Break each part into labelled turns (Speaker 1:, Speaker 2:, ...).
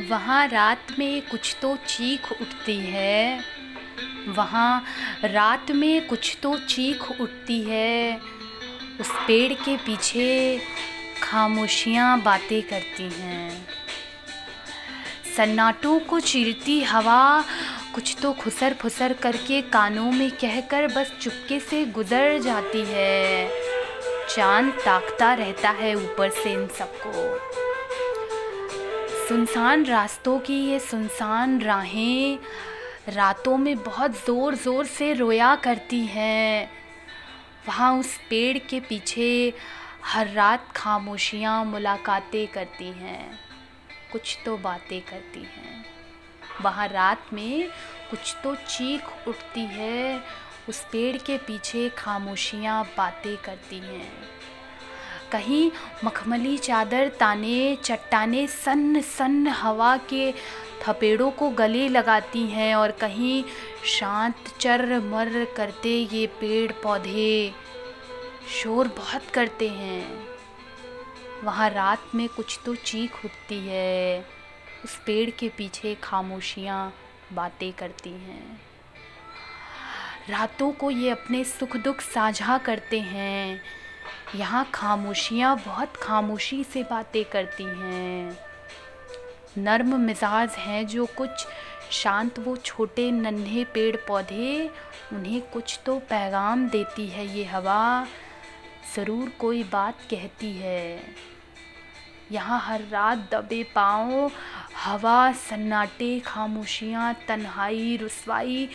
Speaker 1: वहाँ रात में कुछ तो चीख उठती है। वहाँ रात में कुछ तो चीख उठती है। उस पेड़ के पीछे खामोशियाँ बातें करती हैं। सन्नाटों को चीरती हवा कुछ तो खुसर फुसर करके कानों में कहकर बस चुपके से गुजर जाती है। चाँद ताकता रहता है ऊपर से इन सबको। सुनसान रास्तों की ये सुनसान राहें रातों में बहुत ज़ोर ज़ोर से रोया करती हैं। वहाँ उस पेड़ के पीछे हर रात खामोशियाँ मुलाकातें करती हैं, कुछ तो बातें करती हैं। वहाँ रात में कुछ तो चीख उठती है, उस पेड़ के पीछे खामोशियाँ बातें करती हैं। कहीं मखमली चादर ताने, चट्टाने सन्न सन्न हवा के थपेड़ों को गले लगाती हैं और कहीं शांत चर मर करते ये पेड़ पौधे शोर बहुत करते हैं। वहाँ रात में कुछ तो चीख उठती है। उस पेड़ के पीछे खामोशियाँ बातें करती हैं। रातों को ये अपने सुख दुख साझा करते हैं। यहाँ खामोशियाँ बहुत खामोशी से बातें करती हैं। नर्म मिजाज हैं जो कुछ शांत वो छोटे नन्हे पेड़ पौधे उन्हें कुछ तो पैगाम देती है ये हवा। ज़रूर कोई बात कहती है। यहाँ हर रात दबे पाँव, हवा, सन्नाटे, खामोशियाँ, तन्हाई, रसवाई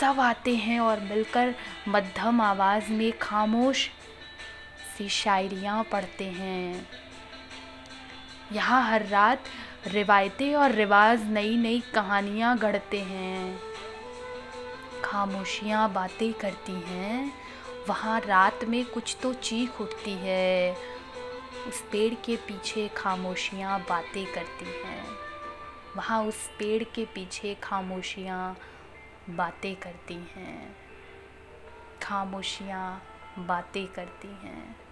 Speaker 1: सब आते हैं और मिलकर मध्यम आवाज़ में खामोश सी शायरियाँ पढ़ते हैं। यहाँ हर रात रिवायतें और रिवाज नई नई कहानियाँ गढ़ते हैं। खामोशियाँ बातें करती हैं। वहाँ रात में कुछ तो चीख उठती है। उस पेड़ के पीछे खामोशियाँ बातें करती हैं। वहाँ उस पेड़ के पीछे खामोशियाँ बातें करती हैं। खामोशियाँ बातें करती हैं।